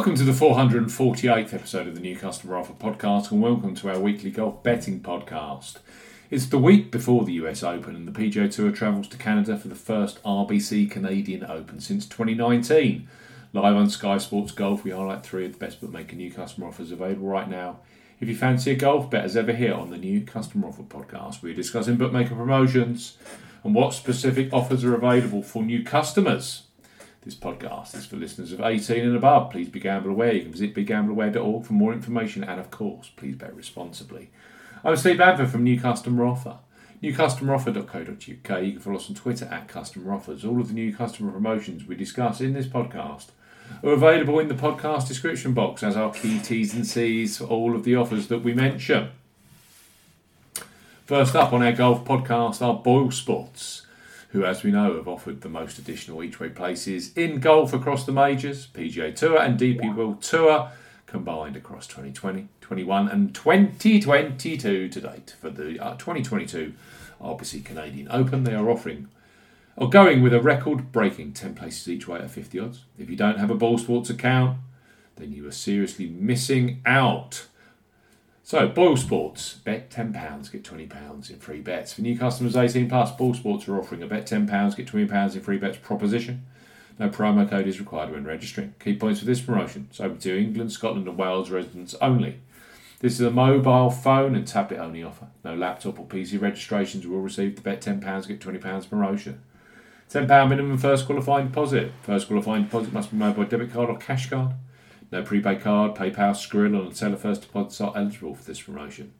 Welcome to the 448th episode of the New Customer Offer podcast, and welcome to our weekly golf betting podcast. It's the week before the US Open, and the PGA Tour travels to Canada for the first RBC Canadian Open since 2019. Live on Sky Sports Golf, we highlight three of the best bookmaker new customer offers available right now. If you fancy a golf bet as ever here on the New Customer Offer podcast, we're discussing bookmaker promotions and what specific offers are available for new customers. This podcast is for listeners of 18 and above. Please be gamble aware. You can visit begambleaware.org for more information and, of course, please bet responsibly. I'm Steve Badford from New Customer Offer. NewCustomeroffer.co.uk. You can follow us on Twitter at Customer Offers. All of the new customer promotions we discuss in this podcast are available in the podcast description box as our key T's and C's for all of the offers that we mention. First up on our golf podcast are Boyle Sports who, as we know, have offered the most additional each way places in golf across the majors, PGA Tour and DP World Tour, combined across 2020, 21, and 2022 to date. For the uh, 2022 RBC Canadian Open, they are offering or going with a record breaking 10 places each way at 50 odds. If you don't have a Boyle Sports account, then you are seriously missing out. So, Boyle Sports, bet £10, get £20 in free bets. For new customers 18 plus, Boyle Sports are offering a bet £10, get £20 in free bets proposition. No promo code is required when registering. Key points for this promotion it's open to England, Scotland, and Wales residents only. This is a mobile phone and tablet only offer. No laptop or PC registrations will receive the bet £10, get £20 promotion. £10 minimum first qualifying deposit. First qualifying deposit must be made by debit card or cash card. No prepaid card, PayPal, Skrill, and Neteller first deposits are eligible for this promotion.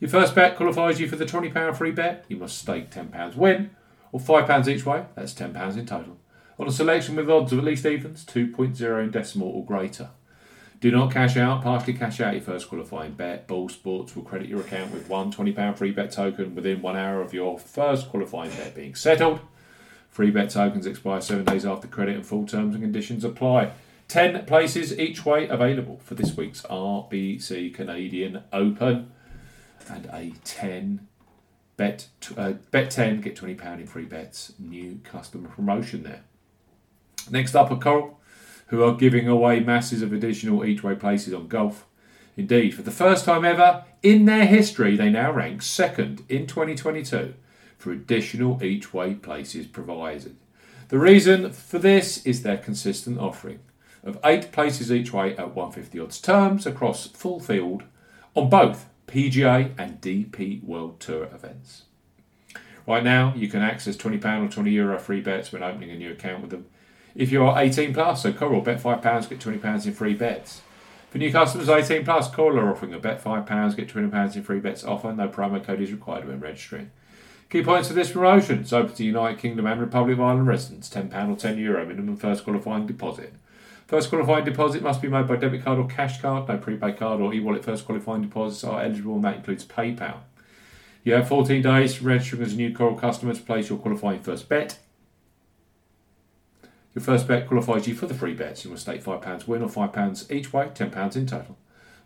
Your first bet qualifies you for the £20 free bet. You must stake £10 win, or £5 each way, that's £10 in total, on a selection with odds of at least evens, 2.0 in decimal or greater. Do not cash out, partially cash out your first qualifying bet. Boyle Sports will credit your account with one £20 free bet token within one hour of your first qualifying bet being settled. Free bet tokens expire seven days after credit and full terms and conditions apply. 10 places each way available for this week's RBC Canadian Open. And a 10 bet, uh, bet 10, get £20 in free bets. New customer promotion there. Next up are Coral, who are giving away masses of additional each way places on golf. Indeed, for the first time ever in their history, they now rank second in 2022 for additional each way places provided. The reason for this is their consistent offering of eight places each way at 150 odds terms across full field on both PGA and DP World Tour events. Right now, you can access £20 or €20 Euro free bets when opening a new account with them. If you are 18 plus, so Coral, bet £5, get £20 in free bets. For new customers 18 plus, Coral are offering a bet £5, get £20 in free bets offer. No promo code is required when registering. Key points for this promotion. It's open to United Kingdom and Republic of Ireland residents. £10 or €10 Euro minimum first qualifying deposit. First qualifying deposit must be made by debit card or cash card. No prepaid card or e-wallet first qualifying deposits are eligible, and that includes PayPal. You have 14 days to register as a new Coral customer to place your qualifying first bet. Your first bet qualifies you for the free bets. You must stake £5 win or £5 each way, £10 in total.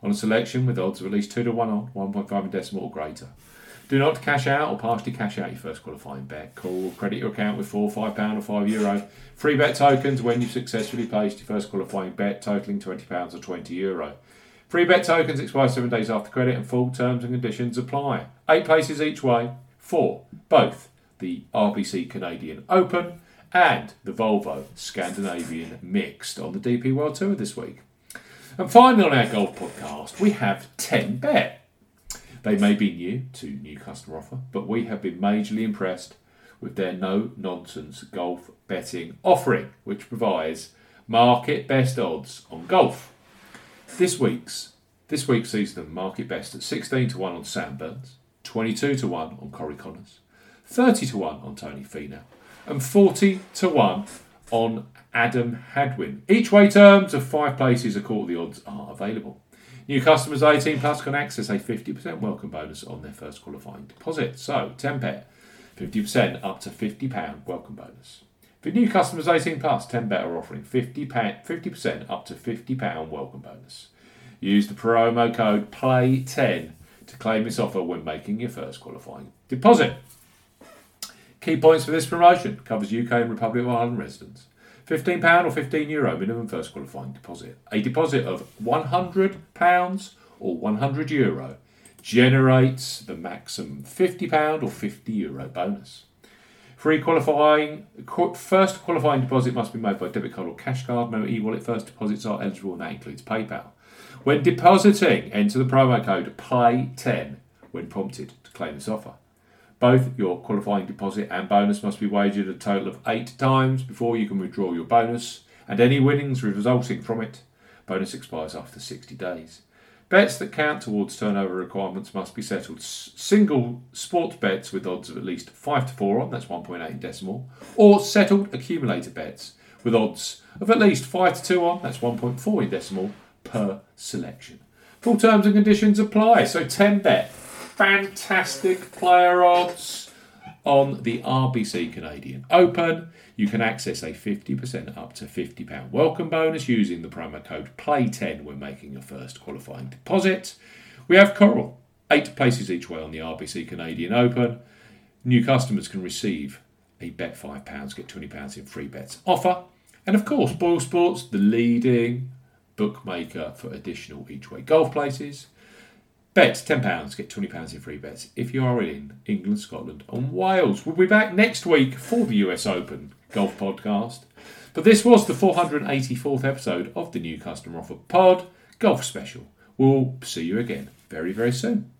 On a selection with odds of at least 2 to 1 on, 1.5 in decimal or greater. Do not cash out or partially cash out your first qualifying bet. Call credit your account with four, five pound or five euro free bet tokens when you've successfully placed your first qualifying bet totaling twenty pounds or twenty euro. Free bet tokens expire seven days after credit and full terms and conditions apply. Eight places each way for both the RBC Canadian Open and the Volvo Scandinavian Mixed on the DP World Tour this week. And finally on our golf podcast, we have 10 bet. They may be new to new customer offer, but we have been majorly impressed with their no nonsense golf betting offering, which provides market best odds on golf. This week's this week sees them market best at 16 to 1 on Sam Burns, 22 to 1 on Corey Conners, 30 to 1 on Tony Finau, and 40 to 1 on Adam Hadwin. Each way terms of five places a quarter the odds are available. New customers 18 plus can access a 50% welcome bonus on their first qualifying deposit. So, 10 bet, 50% up to £50 welcome bonus. For new customers 18 plus, 10 bet are offering 50 50% up to £50 welcome bonus. Use the promo code PLAY10 to claim this offer when making your first qualifying deposit. Key points for this promotion covers UK and Republic of Ireland residents. £15 or €15 Euro minimum first qualifying deposit. A deposit of £100 or €100 Euro generates the maximum £50 or €50 Euro bonus. Free qualifying first qualifying deposit must be made by debit card or cash card. No e-wallet first deposits are eligible, and that includes PayPal. When depositing, enter the promo code PLAY10 when prompted to claim this offer. Both your qualifying deposit and bonus must be wagered a total of eight times before you can withdraw your bonus, and any winnings resulting from it. Bonus expires after 60 days. Bets that count towards turnover requirements must be settled single sports bets with odds of at least 5 to 4 on, that's 1.8 decimal, or settled accumulator bets with odds of at least 5 to 2 on, that's 1.4 in decimal, per selection. Full terms and conditions apply. So 10 bet fantastic player odds on the RBC Canadian Open. You can access a 50% up to £50 welcome bonus using the promo code PLAY10 when making your first qualifying deposit. We have Coral, eight places each way on the RBC Canadian Open. New customers can receive a bet £5, get £20 in free bets offer. And of course, Boyle Sports, the leading bookmaker for additional each way golf places. Bet £10, get £20 in free bets if you are in England, Scotland, and Wales. We'll be back next week for the US Open Golf Podcast. But this was the 484th episode of the New Customer Offer Pod Golf Special. We'll see you again very, very soon.